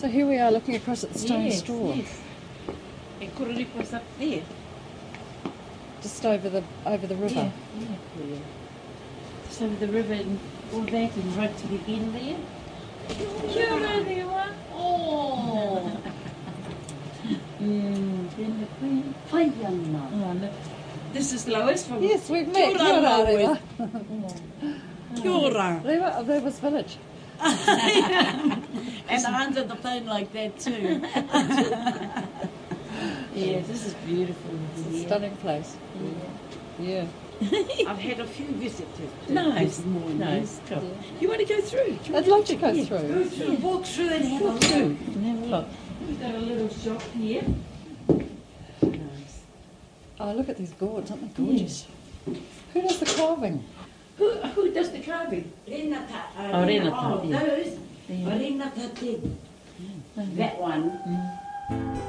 So here we are looking across at the stone yes, store, Yes. And Kororipo's up there. just over the over the river. Yeah, yeah. Just over the river and all that and right to the end there. Kia ora, there one. Oh. mm, then the queen. Whai ana. Oh, look. This is Lois from Yes, we've met. Kia Kia ora, ora, Lois. Rewa. Kia ora. Rewa of Rewa's village. And I answered the phone like that too. Yeah, this is beautiful. It's a Yeah. stunning place. Yeah. I've had a few visitors Nice. this morning. Nice. Cool. You want to go through? I'd like to go through. Go through. through, walk through and have a look. through and have a look. We've got a little shop here. Nice. Oh, look at these gourds, aren't they gorgeous? Who does the carving? Who, who does the carving? Renata. uh, Oh, Renata, Oh, yeah. those. Yeah. Renata did. That one. Mm.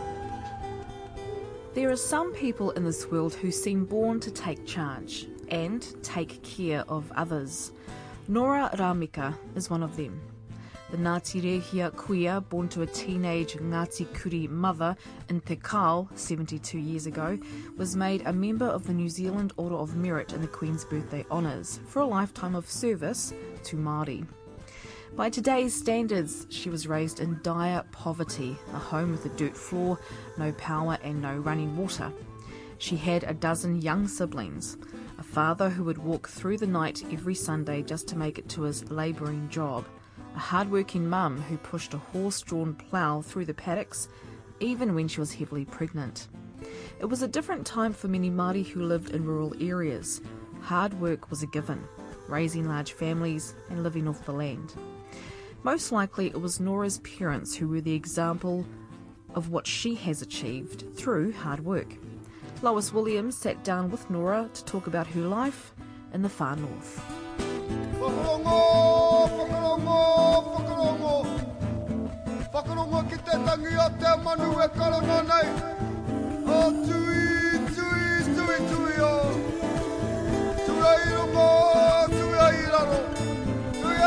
There are some people in this world who seem born to take charge and take care of others. Nora Rameka is one of them. The Ngāti Rehia kuia, born to a teenage Ngāti Kuri mother in Te Kao 72 years ago, was made a member of the New Zealand Order of Merit in the Queen's Birthday Honours for a lifetime of service to Māori. By today's standards, she was raised in dire poverty, a home with a dirt floor, no power, and no running water. She had a dozen young siblings, a father who would walk through the night every Sunday just to make it to his labouring job, a hard-working mum who pushed a horse-drawn plough through the paddocks, even when she was heavily pregnant. It was a different time for many Māori who lived in rural areas. Hard work was a given, raising large families and living off the land. Most likely, it was Nora's parents who were the example of what she has achieved through hard work. Lois Williams sat down with Nora to talk about her life in the far north.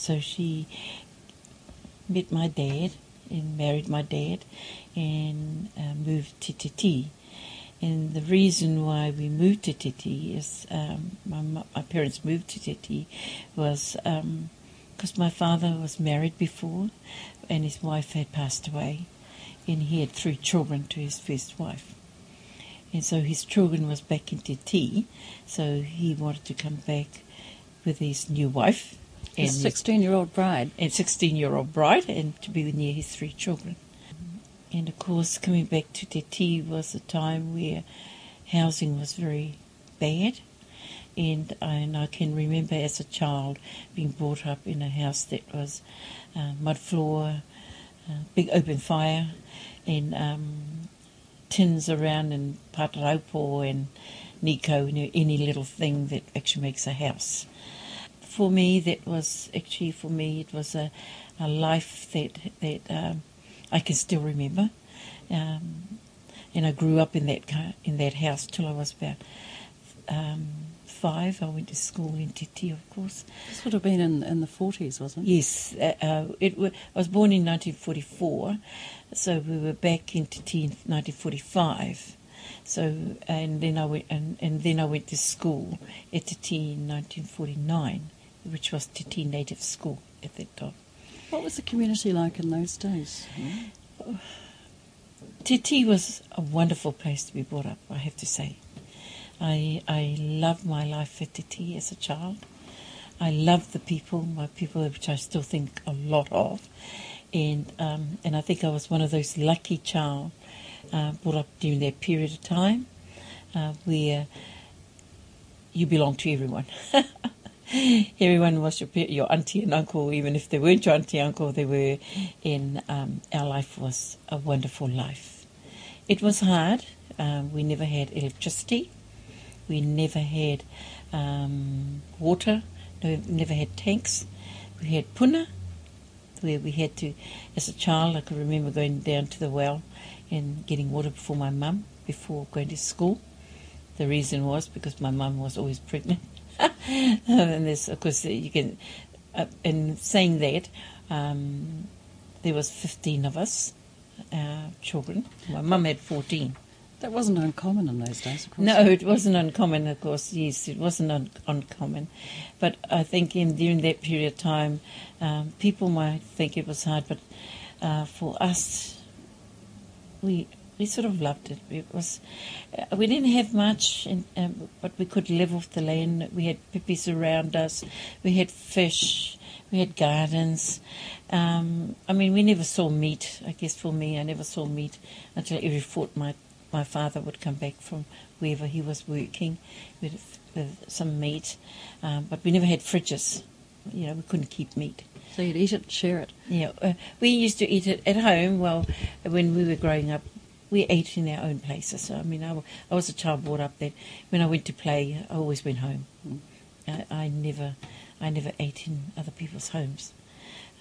so she met my dad and married my dad and uh, moved to Te Tii. And the reason why we moved to Te Tii is um, my, my parents moved to Te Tii was because my father was married before and his wife had passed away and he had three children to his first wife. And so his children was back in Te Tii, so he wanted to come back with his new wife His his 16 year old bride. and 16 year old bride and to be near his three children. And of course, coming back to Te Tii was a time where housing was very bad. And I, and I can remember as a child being brought up in a house that was uh, mud floor, uh, big open fire, and um, tins around and pataraupo and nikau, know, any little thing that actually makes a house for me, that was actually for me, it was a, a life that that um, I can still remember. Um, and I grew up in that in that house till I was about um, five. I went to school in Te Tii, of course. This would have been in, in the 40s, wasn't it? Yes, uh, uh, it. I was born in 1944, so we were back in Te Tii in 1945. So and then I went and, and then I went to school at Te Tii in 1949, which was Te Tii Native School at that time. What was the community like in those days? Te Tii was a wonderful place to be brought up. I have to say, I I loved my life at Te Tii as a child. I loved the people, my people, which I still think a lot of, and um, and I think I was one of those lucky child uh, brought up during that period of time uh, where you belong to everyone. everyone was your, your auntie and uncle, even if they weren't your auntie and uncle, they were. And um, our life was a wonderful life. It was hard. Um, we never had electricity. We never had um, water. No, never had tanks. We had puna, where we had to, as a child, I could remember going down to the well and getting water for my mum before going to school. The reason was because my mum was always pregnant. and there's, of course, you can, uh, in saying that, um, there was 15 of us, uh, children. My mum had 14. That wasn't uncommon in those days, of course. No, it wasn't uncommon, of course. Yes, it wasn't un- uncommon, but I think in during that period of time, um, people might think it was hard, but uh, for us, we we sort of loved it. It was uh, we didn't have much, in, um, but we could live off the land. We had pippies around us. We had fish. We had gardens. Um, I mean, we never saw meat. I guess for me, I never saw meat until every fortnight my father would come back from wherever he was working with, with some meat. Um, but we never had fridges. You know, we couldn't keep meat. So you'd eat it, share it. Yeah, uh, we used to eat it at home. Well, when we were growing up, we ate in our own places. So, I mean, I, I was a child brought up that when I went to play, I always went home. I, I never, I never ate in other people's homes.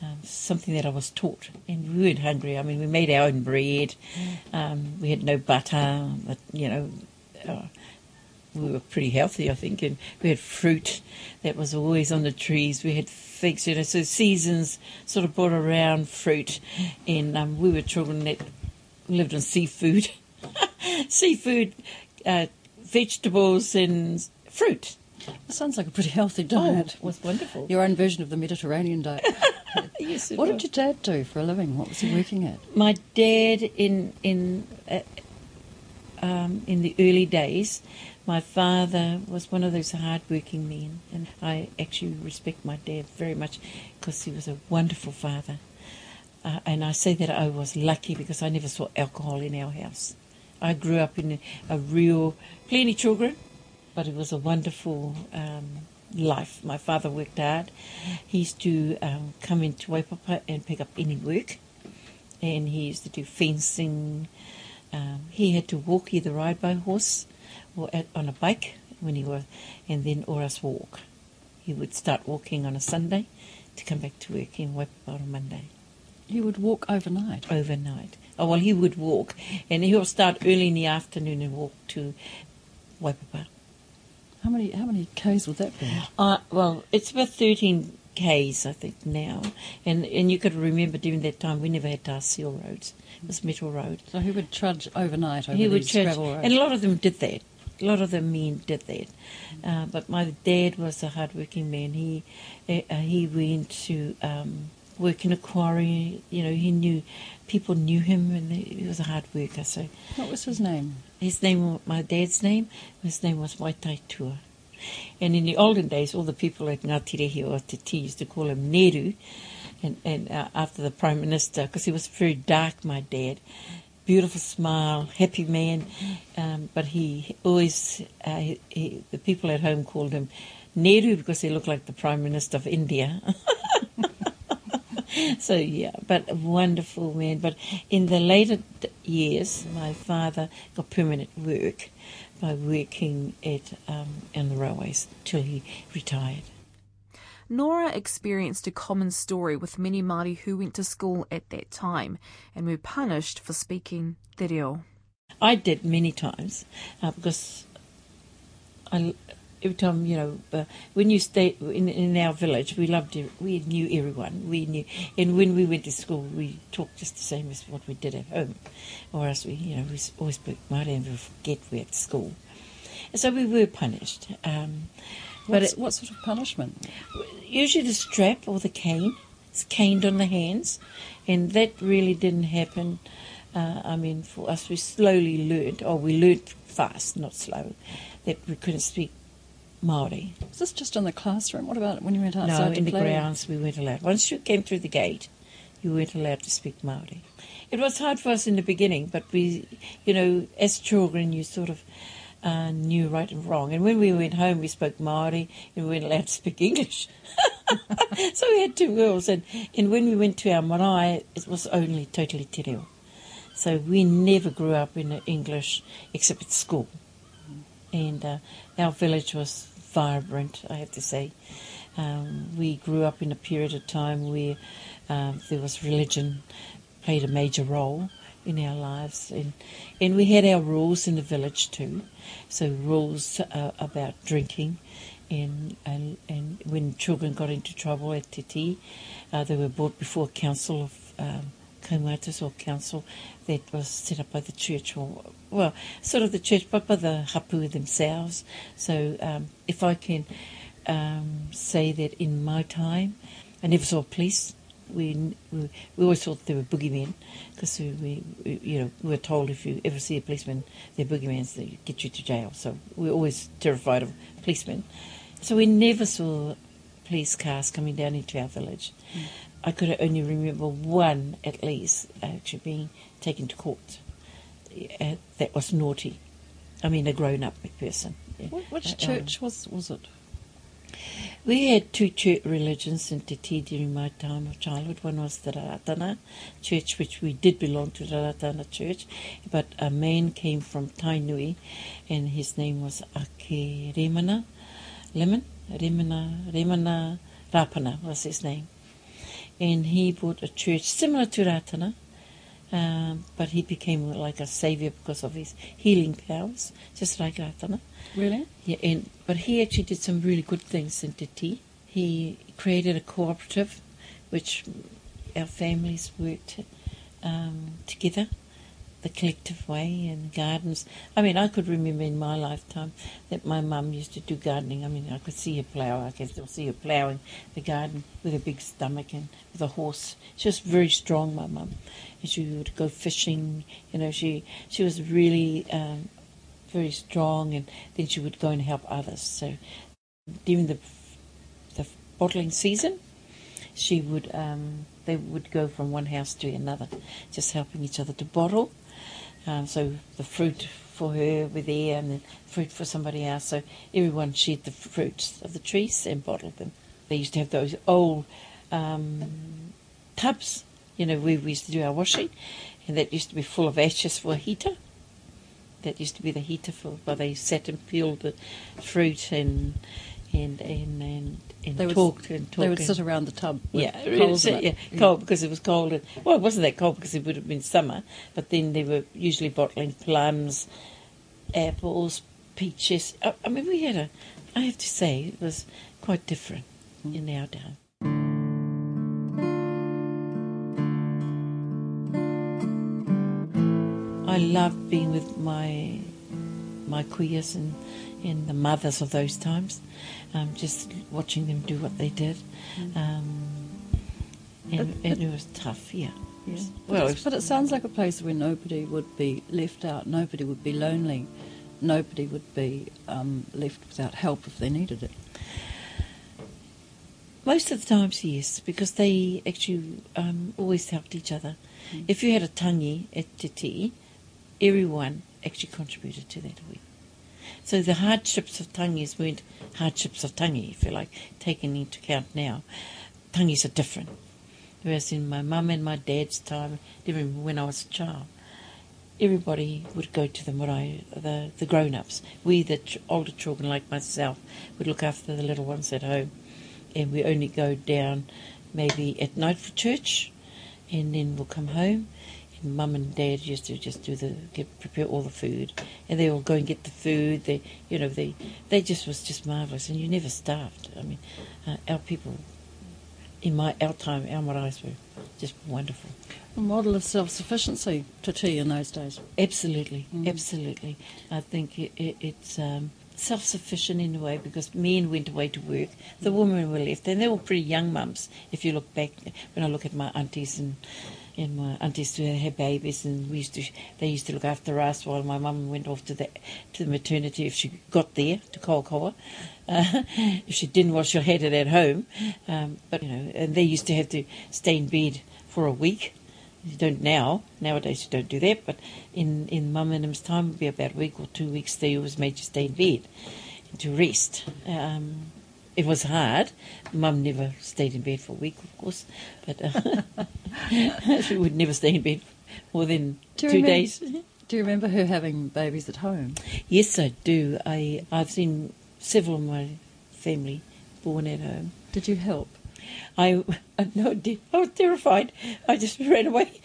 Um, something that I was taught, and we weren't hungry. I mean, we made our own bread. Um, we had no butter, but you know, uh, we were pretty healthy, I think, and we had fruit that was always on the trees. We had figs, you know, so seasons sort of brought around fruit, and um, we were children that lived on seafood, seafood, uh, vegetables, and fruit. That sounds like a pretty healthy Oh, diet. it was wonderful. Your own version of the Mediterranean diet. Yes, what was. did your dad do for a living? What was he working at? my dad in in uh, um, in the early days, my father was one of those hard-working men, and I actually respect my dad very much because he was a wonderful father. Uh, and I say that I was lucky because I never saw alcohol in our house. I grew up in a, a real, plenty children, but it was a wonderful um, life. My father worked hard. He used to um, come into Waipapa and pick up any work and he used to do fencing. Um, he had to walk, either ride by horse or at, on a bike when he was, and then or else walk. He would start walking on a Sunday to come back to work in Waipapa on a Monday He would walk overnight. overnight. Oh well, he would walk, and he'll start early in the afternoon and walk to Waipapa. How many how many k's would that be? Uh, well, it's about 13 k's, I think, now. And and you could remember during that time we never had tar seal roads. It was metal road. So he would trudge overnight over he would gravel roads. and a lot of them did that. A lot of the men did that. Uh, but my dad was a hard-working man. He uh, he went to um, work in a quarry. You know, he knew people knew him, and he was a hard worker. So what was his name? his name, my dad's name, his name was Waitai Tua. And in the olden days, all the people at Ngāti Rehia or Te Tii used to call him Nehru, and, and uh, after the Prime Minister, because he was very dark, my dad. Beautiful smile, happy man, um, but he always, uh, he, he, the people at home called him Nehru because he looked like the Prime Minister of India. so yeah, but a wonderful man. But in the later years, my father got permanent work by working at um, on the railways till he retired. Nora experienced a common story with many Māori who went to school at that time and were punished for speaking te reo. I did many times uh, because I, every time you know uh, when you stay in, in our village, we loved ev- we knew everyone. We knew, and when we went to school, we talked just the same as what we did at home, or else we you know we always spoke Māori and we forget we at school, and so we were punished. Um, but it, what sort of punishment? usually the strap or the cane. It's caned on the hands, and that really didn't happen. Uh, I mean, for us, we slowly learned, or we learned fast, not slow, that we couldn't speak Maori. Was this just in the classroom? What about when you went No, outside to in the play? grounds we weren't allowed. Once you came through the gate, you weren't allowed to speak Maori. It was hard for us in the beginning, but we, you know, as children, you sort of uh, knew right and wrong. And when we went home, we spoke Maori and we weren't allowed to speak English. so we had two girls. And, and when we went to our marae, it was only totally te reo. So we never grew up in English except at school. And uh, our village was vibrant, I have to say. Um, we grew up in a period of time where um, there was religion played a major role in our lives, and and we had our rules in the village too. So rules uh, about drinking, and, and and when children got into trouble at Te Tii, uh, they were brought before council of um, kaumatas or council that was set up by the church or well, sort of the church, but by the hapu themselves. So um, if I can um, say that in my time, I never saw police. We, we, we always thought they were boogeymen because we, we, you know, we were told if you ever see a policeman, they're boogeymen, they get you to jail. So we're always terrified of policemen. So we never saw police cars coming down into our village. Mm. I could only remember one at least actually being taken to court. Uh, that was naughty. I mean, a grown-up person. Which uh, church um, was was it? We had two church religions in Te during my time of childhood. One was the Raratana church, which we did belong to the Raratana church, but a man came from Tainui, and his name was Ake Remana, Lemon, Remana, Remana Rapana was his name. And he bought a church similar to Ratana, um, but he became like a savior because of his healing powers, just like Ratana. Really? Yeah, and but he actually did some really good things in Te Tii. He created a cooperative, which our families worked um, together, the collective way, and gardens. I mean, I could remember in my lifetime that my mum used to do gardening. I mean, I could see her plough. I could still see her ploughing the garden with a big stomach and with a horse. She was very strong, my mum and she would go fishing. You know, she she was really um, very strong, and then she would go and help others. So during the the bottling season, she would um, they would go from one house to another, just helping each other to bottle. Um, so the fruit for her were there, and the fruit for somebody else. So everyone shared the fruits of the trees and bottled them. They used to have those old um, tubs you know, where we used to do our washing, and that used to be full of ashes for a heater. That used to be the heater for, where they sat and peeled the fruit and and and and, and they talked would, and talked. They would sit around the tub. yeah, coals sit, yeah, yeah, cold because it was cold. And, well, it wasn't that cold because it would have been summer, but then they were usually bottling plums, apples, peaches. I, I mean, we had a. I have to say, it was quite different mm. in our time. I loved being with my my kuias and, and the mothers of those times, um, just watching them do what they did. Mm. Um, and, it, and, it was tough, yeah. yeah. Well, but, but it sounds like a place where nobody would be left out, nobody would be lonely, nobody would be um, left without help if they needed it. Most of the times, yes, because they actually um, always helped each other. Mm. If you had a tangi at te everyone actually contributed to that week. So the hardships of tangis weren't hardships of tangi, if you like, taken into account now. Tangis are different. Whereas in my mum and my dad's time, even when I was a child, everybody would go to the marae, the, the grown-ups. We, the ch- older children like myself, would look after the little ones at home. And we only go down maybe at night for church, and then we'll come home mum and dad used to just do the get prepare all the food, and they all go and get the food. They, you know, they they just was just marvelous, and you never starved. I mean, uh, our people in my our time, our marae were just wonderful. A model of self sufficiency to tea in those days. Absolutely, mm. absolutely. I think it, it, it's. Um, self sufficient in a way because men went away to work, the women were left, and they were pretty young mums. If you look back, when I look at my aunties and and my aunties to have babies, and we used to they used to look after us while my mum went off to the to the maternity if she got there to Kaikohe. Uh, if she didn't, she'll had it at home. Um, but you know, and they used to have to stay in bed for a week You don't now. Nowadays you don't do that. But in in mum and him's time, it'd be about a week or two weeks. They always made you stay in bed to rest. Um, it was hard. Mum never stayed in bed for a week, of course, but uh, she would never stay in bed more than two remem- days. Do you remember her having babies at home? Yes, I do. I I've seen several of my family born at home. Did you help? I, I no. I was terrified. I just ran away.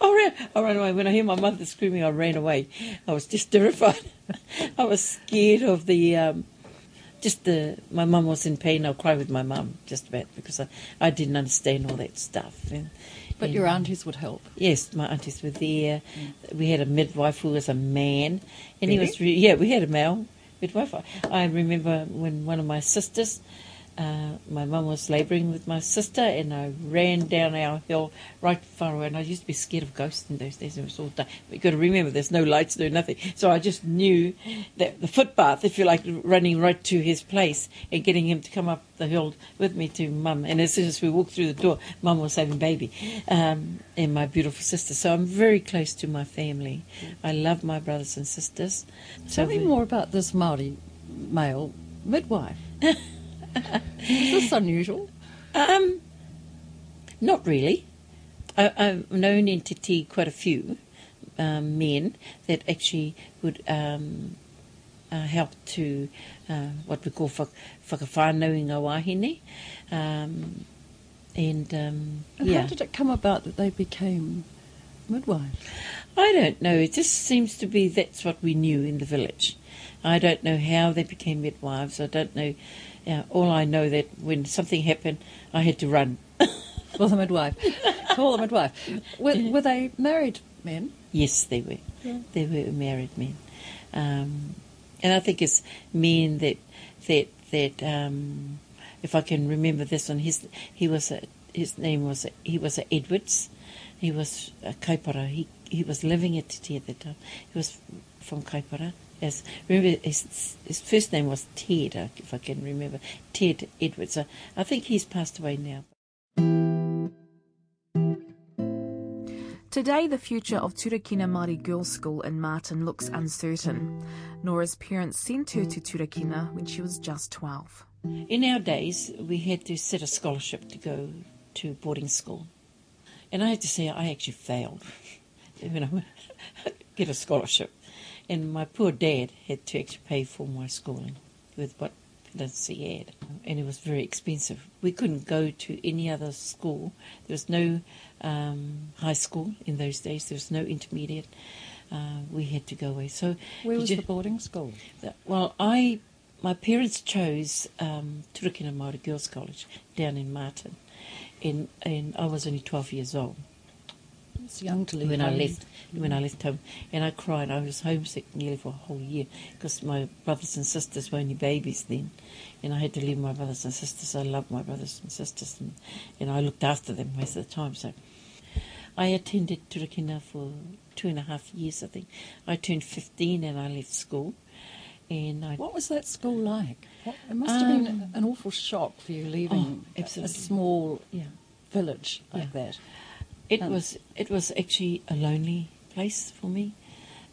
I ran, I ran away. When I hear my mother screaming, I ran away. I was just terrified. I was scared of the, um, just the, my mum was in pain. I'll cry with my mum just about because I, I didn't understand all that stuff. And, But and- your aunties would help. Yes, my aunties were there. Mm. We had a midwife who was a man, and he was re- yeah. We had a male midwife. I, I remember when one of my sisters, uh, my mum was labouring with my sister, and I ran down our hill right far away. And I used to be scared of ghosts in those days. It was all dark. But you've got to remember, there's no lights, no nothing. So I just knew that the footpath, if you like, running right to his place and getting him to come up the hill with me to mum. And as soon as we walked through the door, mum was having baby, um, and my beautiful sister. So I'm very close to my family. I love my brothers and sisters. Tell me more about this Maori male midwife. Is this unusual? Um, not really. I, I've known in Te Tii quite a few um, men that actually would um, uh, help to uh, what we call whak- whakawhānauinga wahine. Um, and um, And yeah. how did it come about that they became midwives? I don't know. It just seems to be that's what we knew in the village. I don't know how they became midwives. I don't know. Uh, all I know that when something happened, I had to run. For the midwife. Call the midwife. Were, were they married men? Yes, they were. Yeah. They were married men, um, and I think it's men that that that. Um, if I can remember this one, his he was a, his name was a, he was a Edwards. He was a Kaipara. He he was living at Te Tii at the time. He was from Kaipara. As remember, his, his first name was Ted, if I can remember, Ted Edwards. Uh, I think he's passed away now. Today, the future of Turakina Māori Girls' School in Marton looks uncertain. Nora's parents sent her to Turakina when she was just 12. In our days, we had to set a scholarship to go to boarding school. And I have to say, I actually failed. you know, get a scholarship. And my poor dad had to actually pay for my schooling with what pittance he had. And it was very expensive. We couldn't go to any other school. There was no um, high school in those days. There was no intermediate. Uh, we had to go away. So Where was ju- the boarding school? well, I my parents chose um, Turakina Māori Girls College down in Marton, and and I was only twelve years old It's young to leave when I left when I left home, and I cried. I was homesick nearly for a whole year because my brothers and sisters were only babies then, and I had to leave my brothers and sisters. I loved my brothers and sisters, and, and I looked after them most of the time. So I attended Turakina for two and a half years. I think I turned fifteen and I left school, and I What was that school like? What, it must have been Um, an awful shock for you leaving Oh, a small yeah. village like Yeah. that. It Um, was it was actually a lonely place for me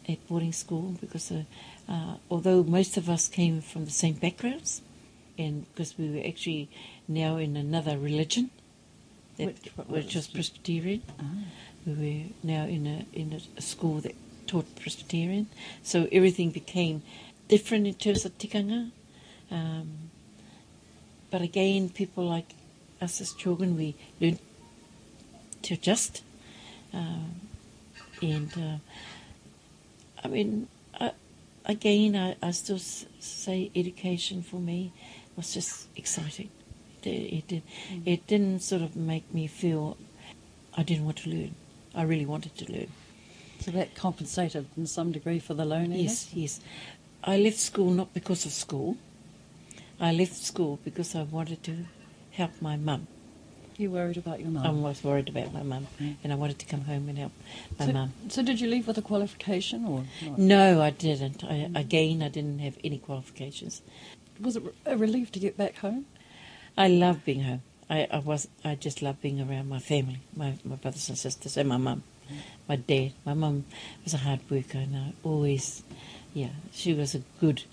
at boarding school because uh, uh, although most of us came from the same backgrounds, and because we were actually now in another religion, that, Which- which was Presbyterian. Ah. We were now in a in a, a school that taught Presbyterian, so everything became different in terms of tikanga. Um, but again, people like us as children, we learned to adjust. Um, and uh, I mean, I, again, I, I still s- say education for me was just exciting. It, it, did, it didn't sort of make me feel I didn't want to learn. I really wanted to learn. So that compensated in some degree for the loneliness? Yes, yes. I left school not because of school. I left school because I wanted to help my mum. You worried about your mum? I was worried about my mum, Mm. and I wanted to come home and help my so, mum. so did you leave with a qualification or not? No, I didn't. I, again, I didn't have any qualifications. Was it a relief to get back home? I love being home. I, I was I just love being around my family, my, my brothers and sisters, and my mum, my dad. My mum was a hard worker, and I always, yeah, she was a good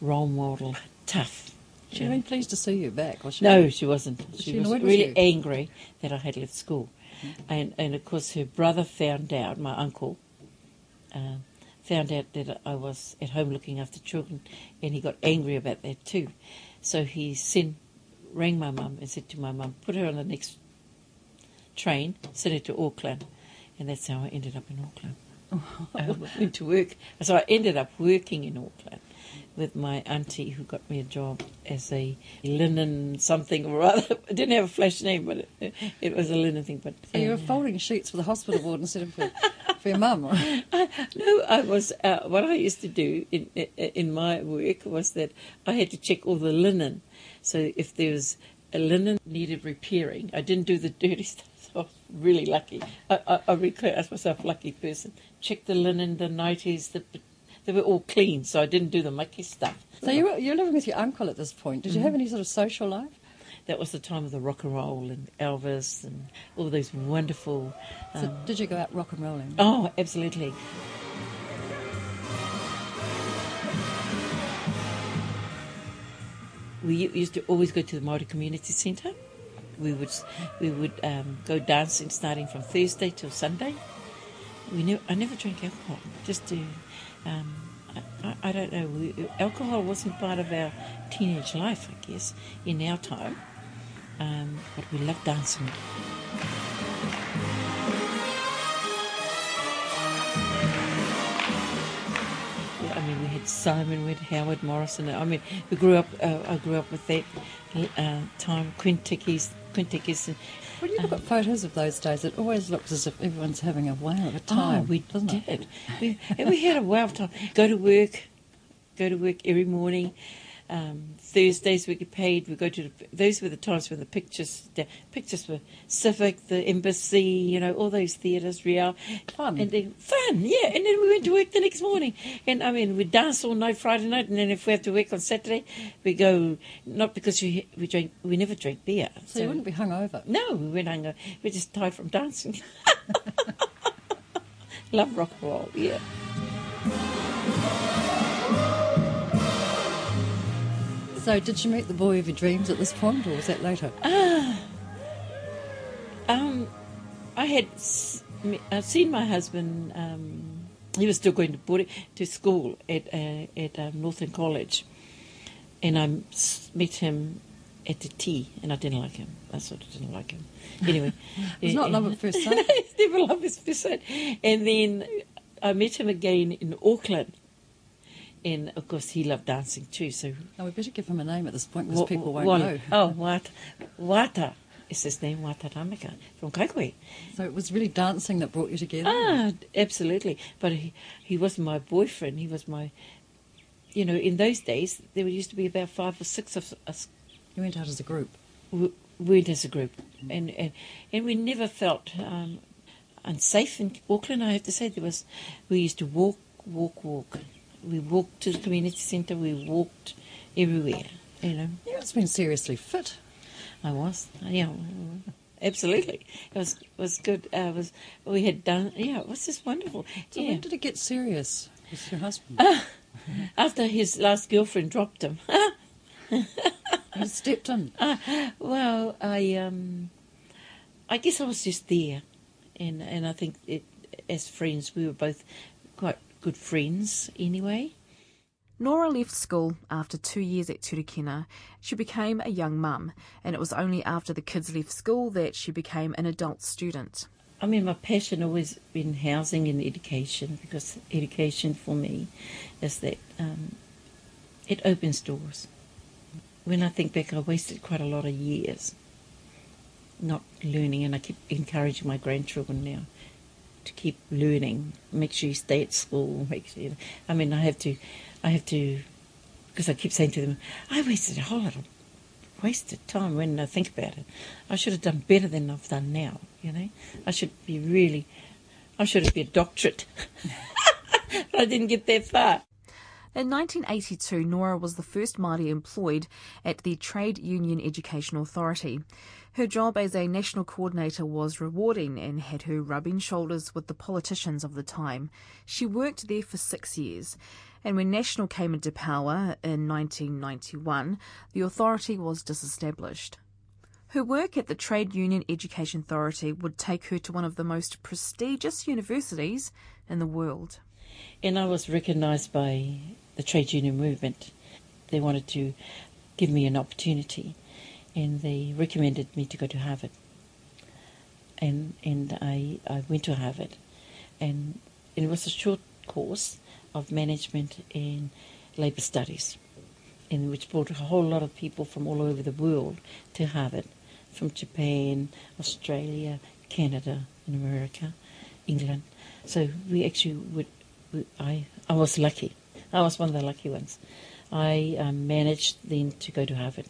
role model, tough. She'd have been pleased to see you back, was she? No, she wasn't. She, she was really you? angry that I had left school, and and of course her brother found out. My uncle um, found out that I was at home looking after children, and he got angry about that too. So he sent rang my mum and said to my mum, "Put her on the next train, send her to Auckland," and that's how I ended up in Auckland. I went to work, so I ended up working in Auckland with my auntie who got me a job as a linen something or other. I didn't have a flash name, but it, it was a linen thing. But So you were um, folding sheets for the hospital ward instead of for, for your mum. right? no, I was. Uh, what I used to do in in my work was that I had to check all the linen. So if there was a linen needed repairing, I didn't do the dirty stuff. So I was really lucky. I, I, I reclass myself a lucky person. Check the linen, the nighties, the they were all clean, so I didn't do the mucky stuff. So you were, you're living with your uncle at this point. Did you Mm-hmm. have any sort of social life? That was the time of the rock and roll and Elvis and all those wonderful. So Um, did you go out rock and rolling? oh, absolutely. We used to always go to the Māori Community Centre. We would we would um, go dancing starting from Thursday till Sunday. We never, I never drank alcohol. Just to, um, I, I, don't know. Alcohol wasn't part of our teenage life, I guess, in our time. Um, but we loved dancing. I mean, we had Simon, we had Howard Morrison. I mean, we grew up. Uh, I grew up with that uh, time. Quin Tikis, Quintickies. and- When you look at photos of those days, it always looks as if everyone's having a whale of a oh, time. Oh, we doesn't it? did. We, we had a wow of time. Go to work, go to work every morning. Um, Thursdays we get paid. We go to the, those were the times when the pictures the pictures were Civic, the Embassy, you know, all those theatres, Real, Fun. and then fun, yeah. And then we went to work the next morning, and I mean we dance all night Friday night, and then if we have to work on Saturday, we go not because we we drink we never drink beer, So you wouldn't be hungover. no, we went hung. We're just tired from dancing. Love rock and roll, yeah. So did you meet the boy of your dreams at this point, or was that later? Um, I had I'd seen my husband. Um, he was still going to boarding to school at uh, at um, Northern College, and I met him at the tea, and I didn't like him. I sort of didn't like him. Anyway, It's not love at first sight. it's never love at first sight. And then I met him again in Auckland, and of course he loved dancing too. So Now we better give him a name at this point because Wa- people won't know. Oh, Wata. Wata is his name, Wata Rameka, from Kaikohe. So it was really dancing that brought you together. Ah, absolutely. But he, he wasn't my boyfriend. He was my, you know, in those days, there used to be about five or six of us You went out as a group. We went as a group. And, and, and we never felt um, unsafe in Auckland, I have to say. There was, we used to walk, walk, walk. We walked to the community centre, we walked everywhere, you know. You must have been seriously fit. I was, yeah, absolutely. It was was good. Uh, was we had done, yeah, it was just wonderful. So yeah. when did it get serious with your husband? After his last girlfriend dropped him, you stepped in. well, I um, I guess I was just there, and and I think it, as friends we were both good friends anyway. Nora left school after two years at Turakina. She became a young mum, and it was only after the kids left school that she became an adult student. I mean, my passion always been housing and education because education for me is that um, it opens doors. When I think back, I wasted quite a lot of years not learning, and I keep encouraging my grandchildren now to keep learning. Make sure you stay at school. Make sure. You, I mean, I have to, I have to, because I keep saying to them, I wasted a whole lot of wasted time when I think about it. I should have done better than I've done now, you know. I should be really, I should have been a doctorate. I didn't get that far. In 1982, Nora was the first Māori employed at the Trade Union Education Authority. Her job as a national coordinator was rewarding and had her rubbing shoulders with the politicians of the time. She worked there for six years, and when National came into power in 1991, the authority was disestablished. Her work at the Trade Union Education Authority would take her to one of the most prestigious universities in the world. And I was recognised by the trade union movement. They wanted to give me an opportunity, and they recommended me to go to Harvard. And and I, I went to Harvard, and it was a short course of management and labour studies, and which brought a whole lot of people from all over the world to Harvard, from Japan, Australia, Canada, and America, England. So we actually would. I I was lucky. I was one of the lucky ones. I um, managed then to go to Harvard.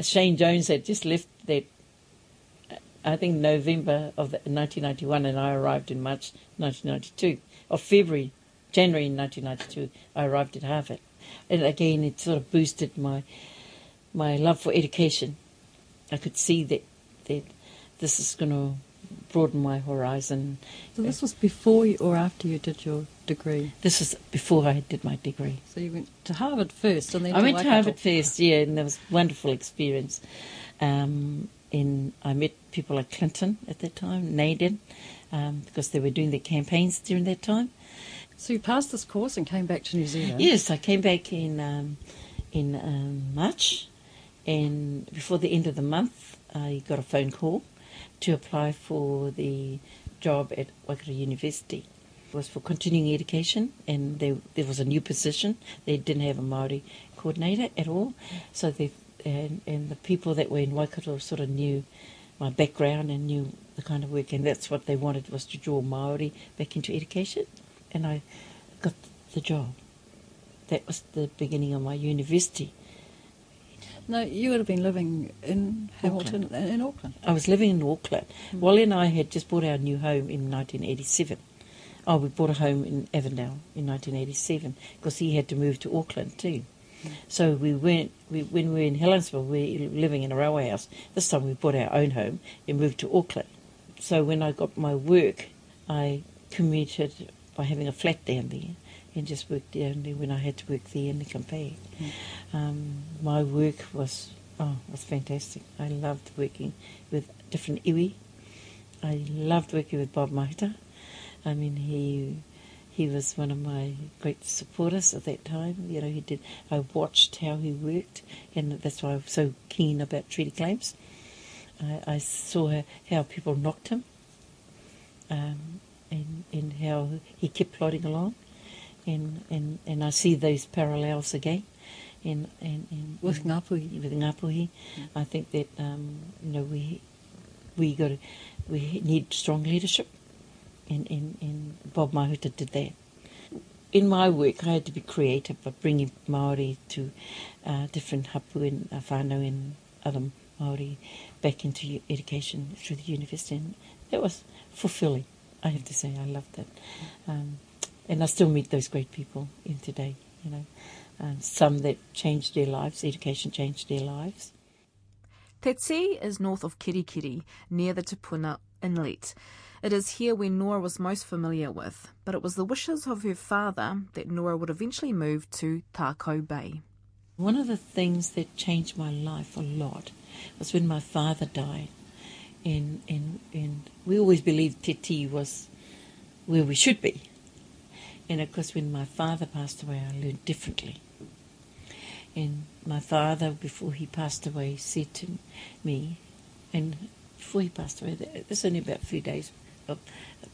Shane Jones had just left that. I think November of the, 1991, and I arrived in March 1992, or February, January 1992. I arrived at Harvard, and again it sort of boosted my my love for education. I could see that that this is going to broaden my horizon. So this was before you, or after you did your degree? This is before I did my degree. So you went to Harvard first, and then I to went to Harvard first, yeah, and that was a wonderful experience. Um, and I met people like Clinton at that time, Naden, um, because they were doing their campaigns during that time. So you passed this course and came back to New Zealand. Yes, I came back in um, in um, March, and before the end of the month, I got a phone call to apply for the job at Waikato University. Was for continuing education, and there, there was a new position. They didn't have a Maori coordinator at all, so they and, and the people that were in Waikato sort of knew my background and knew the kind of work, and that's what they wanted was to draw Maori back into education, and I got the job. That was the beginning of my university. No, you would have been living in Hamilton, in, in Auckland. I was living in Auckland. Hmm. Wally and I had just bought our new home in 1987. Oh, we bought a home in Avondale in 1987 because he had to move to Auckland too. So we went. We, when we were in Helensville, we were living in a railway house. This time we bought our own home and moved to Auckland. So when I got my work, I commuted by having a flat down there and just worked down there when I had to work there in the campaign. Um, my work was oh was fantastic. I loved working with different iwi. I loved working with Bob Mahuta. I mean he he was one of my great supporters at that time. You know, he did. I watched how he worked, and that's why I'm so keen about treaty claims. I, I saw how people knocked him, um, and and how he kept plodding along, and and, and I see those parallels again, and and, and With Ngāpuhi. with Ngāpuhi. I think that um, you know we we got to, we need strong leadership, and, and, and Bob Mahuta did that. In my work, I had to be creative by bringing Maori to uh, different hapu and whānau and other Maori back into education through the university, and that was fulfilling. I have to say, I loved that, um, and I still meet those great people in today. You know, um, some that changed their lives, education changed their lives. Te Tii is north of Kerikeri, near the Te Puna Inlet. It is here where Nora was most familiar with, but it was the wishes of her father that Nora would eventually move to Tākau Bay. One of the things that changed my life a lot was when my father died. And, and, and we always believed Te Tii was where we should be. And of course, when my father passed away, I learned differently. And my father, before he passed away, said to me, and before he passed away, this only about a few days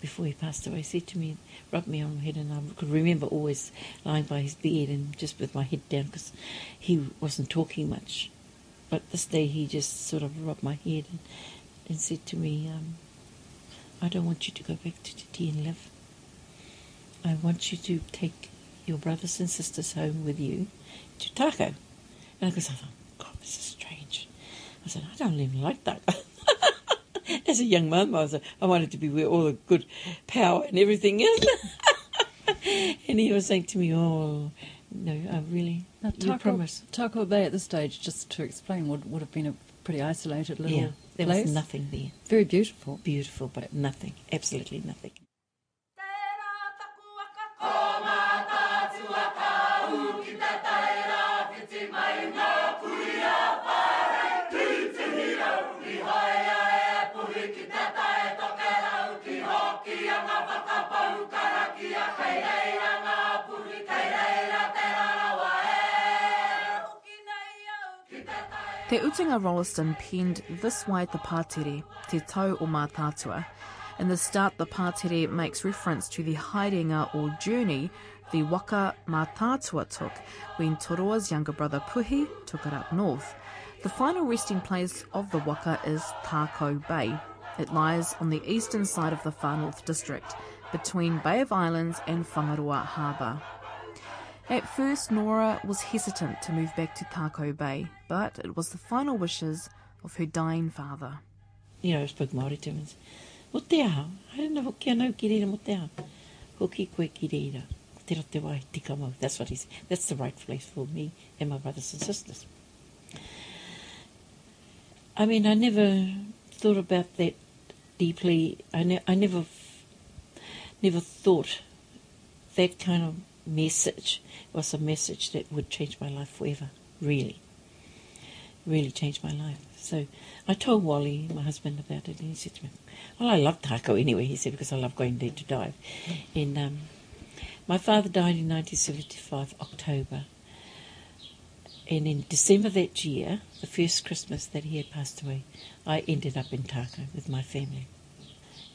before he passed away, said to me, rubbed me on the head, and I could remember always lying by his bed and just with my head down because he wasn't talking much. But this day he just sort of rubbed my head and, and said to me, um, I don't want you to go back to Te Tii and live. I want you to take your brothers and sisters home with you to Tākau. And I I thought, God, this is strange. I said, I don't even like Tākau. As a young mum, I, was, I wanted to be where all the good power and everything is. and he was saying to me, oh, no, I really. Now, you Tākau, promise. Tākau Bay at this stage, just to explain, would, would have been a pretty isolated little Yeah, there place. was nothing there. Very beautiful. Beautiful, but nothing. Absolutely nothing. Te Utinga Rolleston penned this way the Pātere, Te Tau o Mātātua. In the start, the Pātere makes reference to the haerenga or journey the Waka Mātātua took when Toroa's younger brother Puhi took it up north. The final resting place of the Waka is Tākau Bay. It lies on the eastern side of the Far North District, between Bay of Islands and Whangaroa Harbour. At first, Nora was hesitant to move back to Tākau Bay, but it was the final wishes of her dying father. You know, I spoke Māori to him. and said, Mo te aha, haere hoki anau ki reira mo te aha. Hoki koe ki reira. Te rote wai, tika mau. That's what he said. That's the right place for me and my brothers and sisters. I mean, I never thought about that deeply. I, ne- I never, never thought that kind of message was a message that would change my life forever. Really, really changed my life. So I told Wally, my husband, about it, and he said to me, "Well, I love Tākau anyway." He said because I love going there to dive. And um, my father died in 1975 October, and in December that year, the first Christmas that he had passed away, I ended up in Tākau with my family.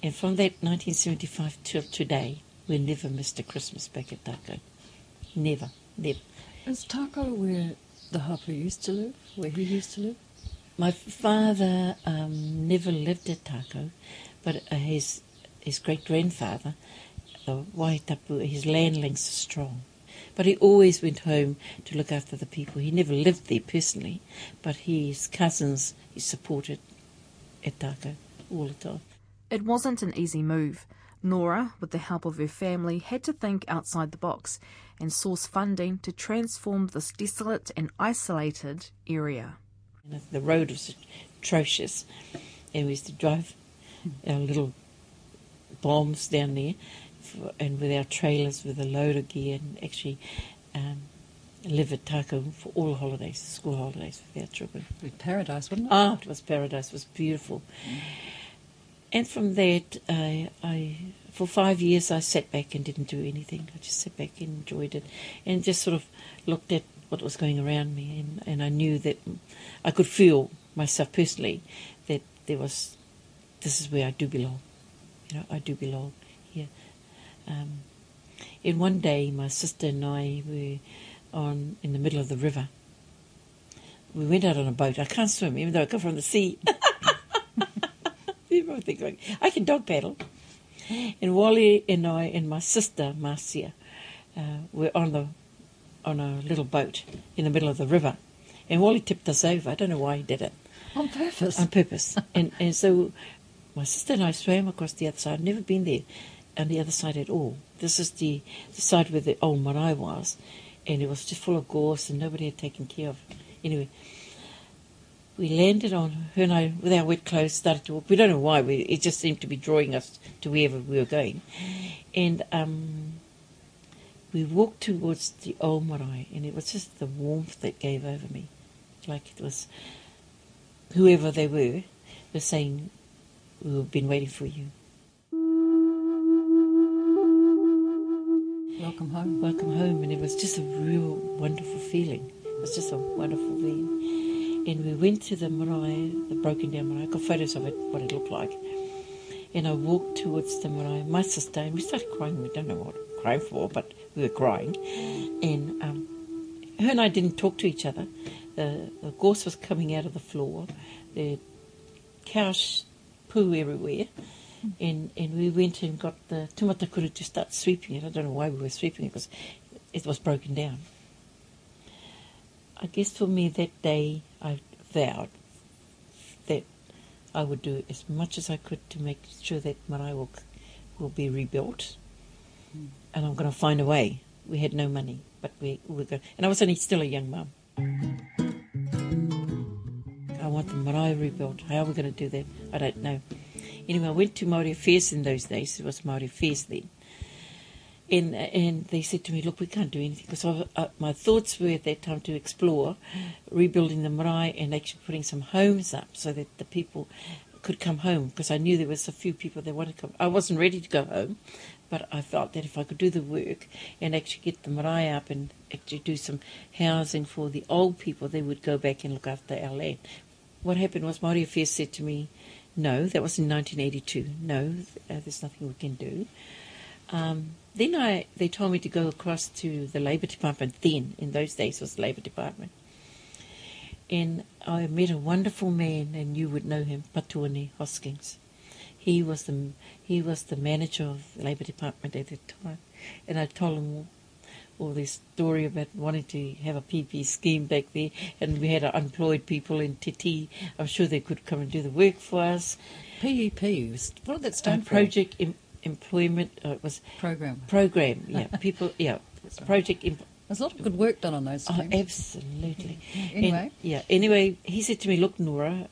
And from that 1975 till today, we never missed a Christmas back at Tākau. Never, never. Is Tākau where the Hapa used to live? Where he used to live? My father um, never lived at Tākau, but uh, his his great grandfather, the Waitapu, his land links are strong. But he always went home to look after the people. He never lived there personally, but his cousins he supported at Tākau all the time. It wasn't an easy move. Nora, with the help of her family, had to think outside the box and source funding to transform this desolate and isolated area. The road was atrocious, and we used to drive our little bombs down there, for, and with our trailers with a load of gear, and actually um, live at Tākau for all holidays, school holidays with our children. It'd be paradise, wouldn't it? Ah, it was paradise. It was beautiful. And from that, I, I for five years I sat back and didn't do anything. I just sat back and enjoyed it, and just sort of looked at what was going around me, and, and I knew that I could feel myself personally that there was this is where I do belong. You know, I do belong here. Um, and one day, my sister and I were on in the middle of the river. We went out on a boat. I can't swim, even though I come from the sea. People think like, I can dog paddle. And Wally and I and my sister Marcia uh, were on the on a little boat in the middle of the river, and Wally tipped us over. I don't know why he did it On purpose. on purpose. and and so my sister and I swam across the other side. I'd never been there on the other side at all. This is the, the side where the old marae was, and it was just full of gorse and nobody had taken care of. Anyway, we landed on her and I with our wet clothes started to walk. We don't know why. We, it just seemed to be drawing us to wherever we were going, and um, we walked towards the old marae, and it was just the warmth that gave over me, like it was whoever they were were saying, "We've been waiting for you. Welcome home. Welcome home." And it was just a real wonderful feeling. It was just a wonderful feeling. And we went to the marae, the broken down marae. I got photos of it, what it looked like. And I walked towards the marae, my sister, and we started crying. We don't know what crying for, but we were crying. And um, her and I didn't talk to each other. The, the gorse was coming out of the floor. The cows poo everywhere. And, and we went and got the tumatakuru to start sweeping it. I don't know why we were sweeping it because it was broken down. I guess for me that day I vowed that I would do as much as I could to make sure that Marae will, will be rebuilt. Hmm. And I'm going to find a way we had no money, but we, we were going, and I was only still a young mum. I want the marae rebuilt. How are we going to do that? I don't know. Anyway, I went to Māori Affairs in those days. It was Māori Affairs then. And, and they said to me, look, we can't do anything. Because uh, my thoughts were at that time to explore rebuilding the marae and actually putting some homes up so that the people could come home. Because I knew there was a few people that wanted to come. I wasn't ready to go home, but I felt that if I could do the work and actually get the marae up and actually do some housing for the old people, they would go back and look after our land. What happened was Māori Affairs said to me, no, that was in 1982. No, uh, there's nothing we can do. Um, then I, they told me to go across to the Labour Department. Then, in those days, was the Labour Department. And I met a wonderful man, and you would know him, Patuani Hoskins. He was the he was the manager of the Labour Department at that time, and I told him all, all this story about wanting to have a PEP scheme back there, and we had unemployed people in Te Tii. I'm sure they could come and do the work for us. PEP, was- what did that stand for? project em- employment uh, it was Program. program. Yeah, people. Yeah, project. Em- There's a lot of good work done on those oh, absolutely. Anyway. And, yeah. Anyway, he said to me, "Look, Nora,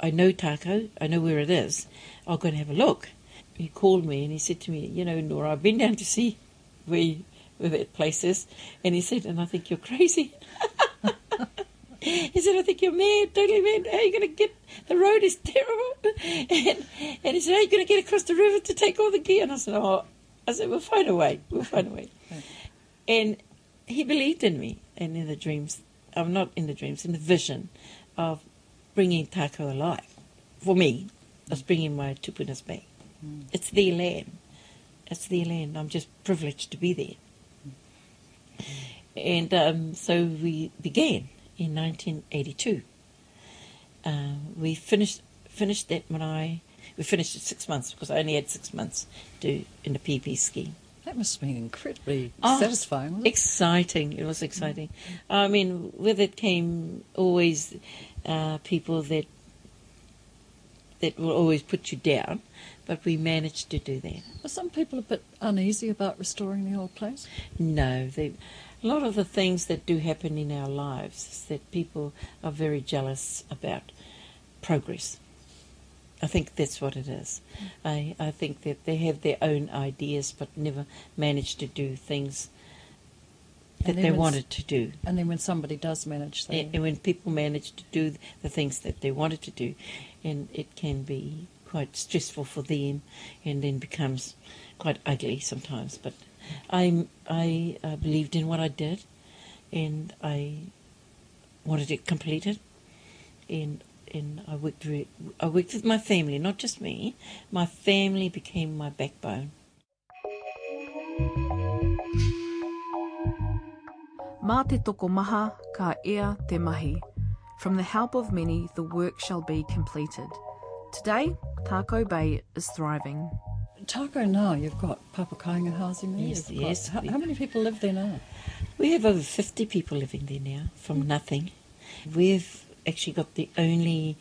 I know Tākau. I know where it is. I'll go and have a look." He called me and he said to me, "You know, Nora, I've been down to see where you, where that place is," and he said, "And I think you're crazy." He said, I think you're mad, totally mad. How are you going to get, the road is terrible. And, and he said, how are you going to get across the river to take all the gear? And I said, oh, I said, we'll find a way. We'll find a way. And he believed in me and in the dreams, I'm not in the dreams, in the vision of bringing Tākau alive. For me, of mm. bringing my tupunas back. Mm. It's their land. It's their land. I'm just privileged to be there. Mm. And um, so we began in 1982. Uh, we finished finished that marae. We finished it six months because I only had six months to in the PEP scheme. That must have been incredibly Oh, satisfying. wasn't it? Exciting. It was exciting. I mean, with it came always uh, people that that will always put you down, but we managed to do that. Were some people a bit uneasy about restoring the old place? No, they, a lot of the things that do happen in our lives is that people are very jealous about progress. I think that's what it is. I, I think that they have their own ideas but never manage to do things that they wanted to do. And then when somebody does manage, they, And, and when people manage to do the things that they wanted to do, and it can be quite stressful for them, and then becomes quite ugly sometimes. But I, I uh, believed in what I did, and I wanted it completed, and and I worked very, I worked with my family, not just me. My family became my backbone. Mā te toko maha, ka ea te mahi. From the help of many, the work shall be completed. Today, Tako Bay is thriving. Tākau now, you've got Papakainga housing there. Yes, got- yes. How, how many people live there now? We have over 50 people living there now from nothing. We've actually got the only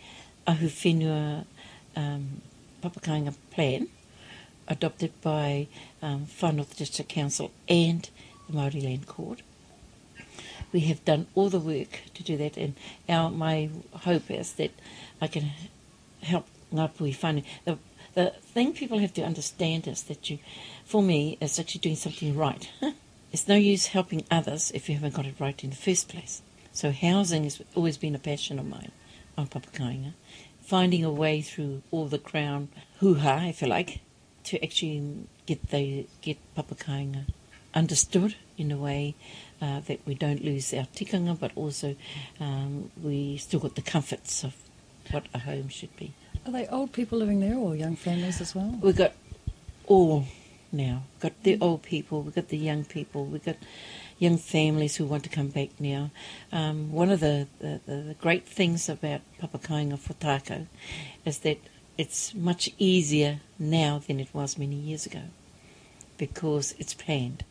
Ahuwhenua um, Papakainga plan adopted by um, Far North District Council and the Māori Land Court. We have done all the work to do that, and our my hope is that I can help Ngāpuhi whānau. The, the thing people have to understand is that you, for me, is actually doing something right. it's no use helping others if you haven't got it right in the first place. So housing has always been a passion of mine on Papakainga. Finding a way through all the crown hoo-ha, if you like, to actually get the get Papakainga understood in a way uh, that we don't lose our tikanga, but also um, we still got the comforts of what a home should be. Are they old people living there or young families as well? We've got all now. We've got the old people, we've got the young people, we've got young families who want to come back now. Um, one of the, the, the, great things about Papakainga for Tākau is that it's much easier now than it was many years ago because it's planned.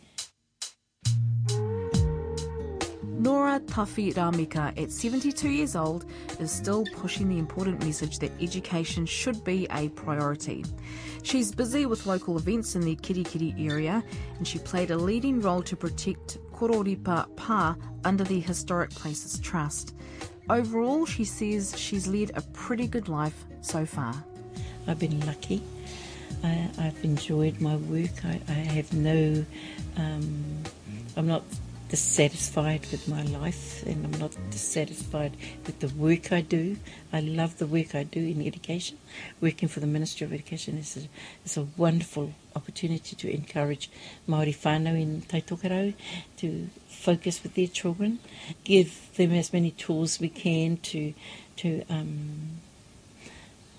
Nora Tafi Rameka, at 72 years old, is still pushing the important message that education should be a priority. She's busy with local events in the Kerikeri area, and she played a leading role to protect Kororipo Pa under the Historic Places Trust. Overall, she says she's led a pretty good life so far. I've been lucky. I, I've enjoyed my work. I, I have no, um, I'm not dissatisfied with my life and I'm not dissatisfied with the work I do. I love the work I do in education. Working for the Ministry of Education is a, is a wonderful opportunity to encourage Māori whānau in Taitokerau to focus with their children, give them as many tools we can to, to um,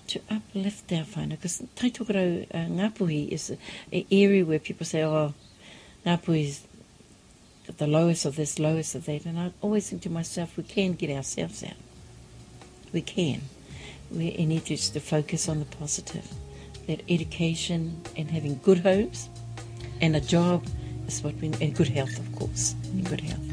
to uplift our whānau. Because Taitokerau, uh, Ngāpuhi is an area where people say, oh, Ngāpuhi is the lowest of this, lowest of that. And I always think to myself, we can get ourselves out. We can. We need just to focus on the positive. That education and having good homes and a job is what we and good health, of course, and good health.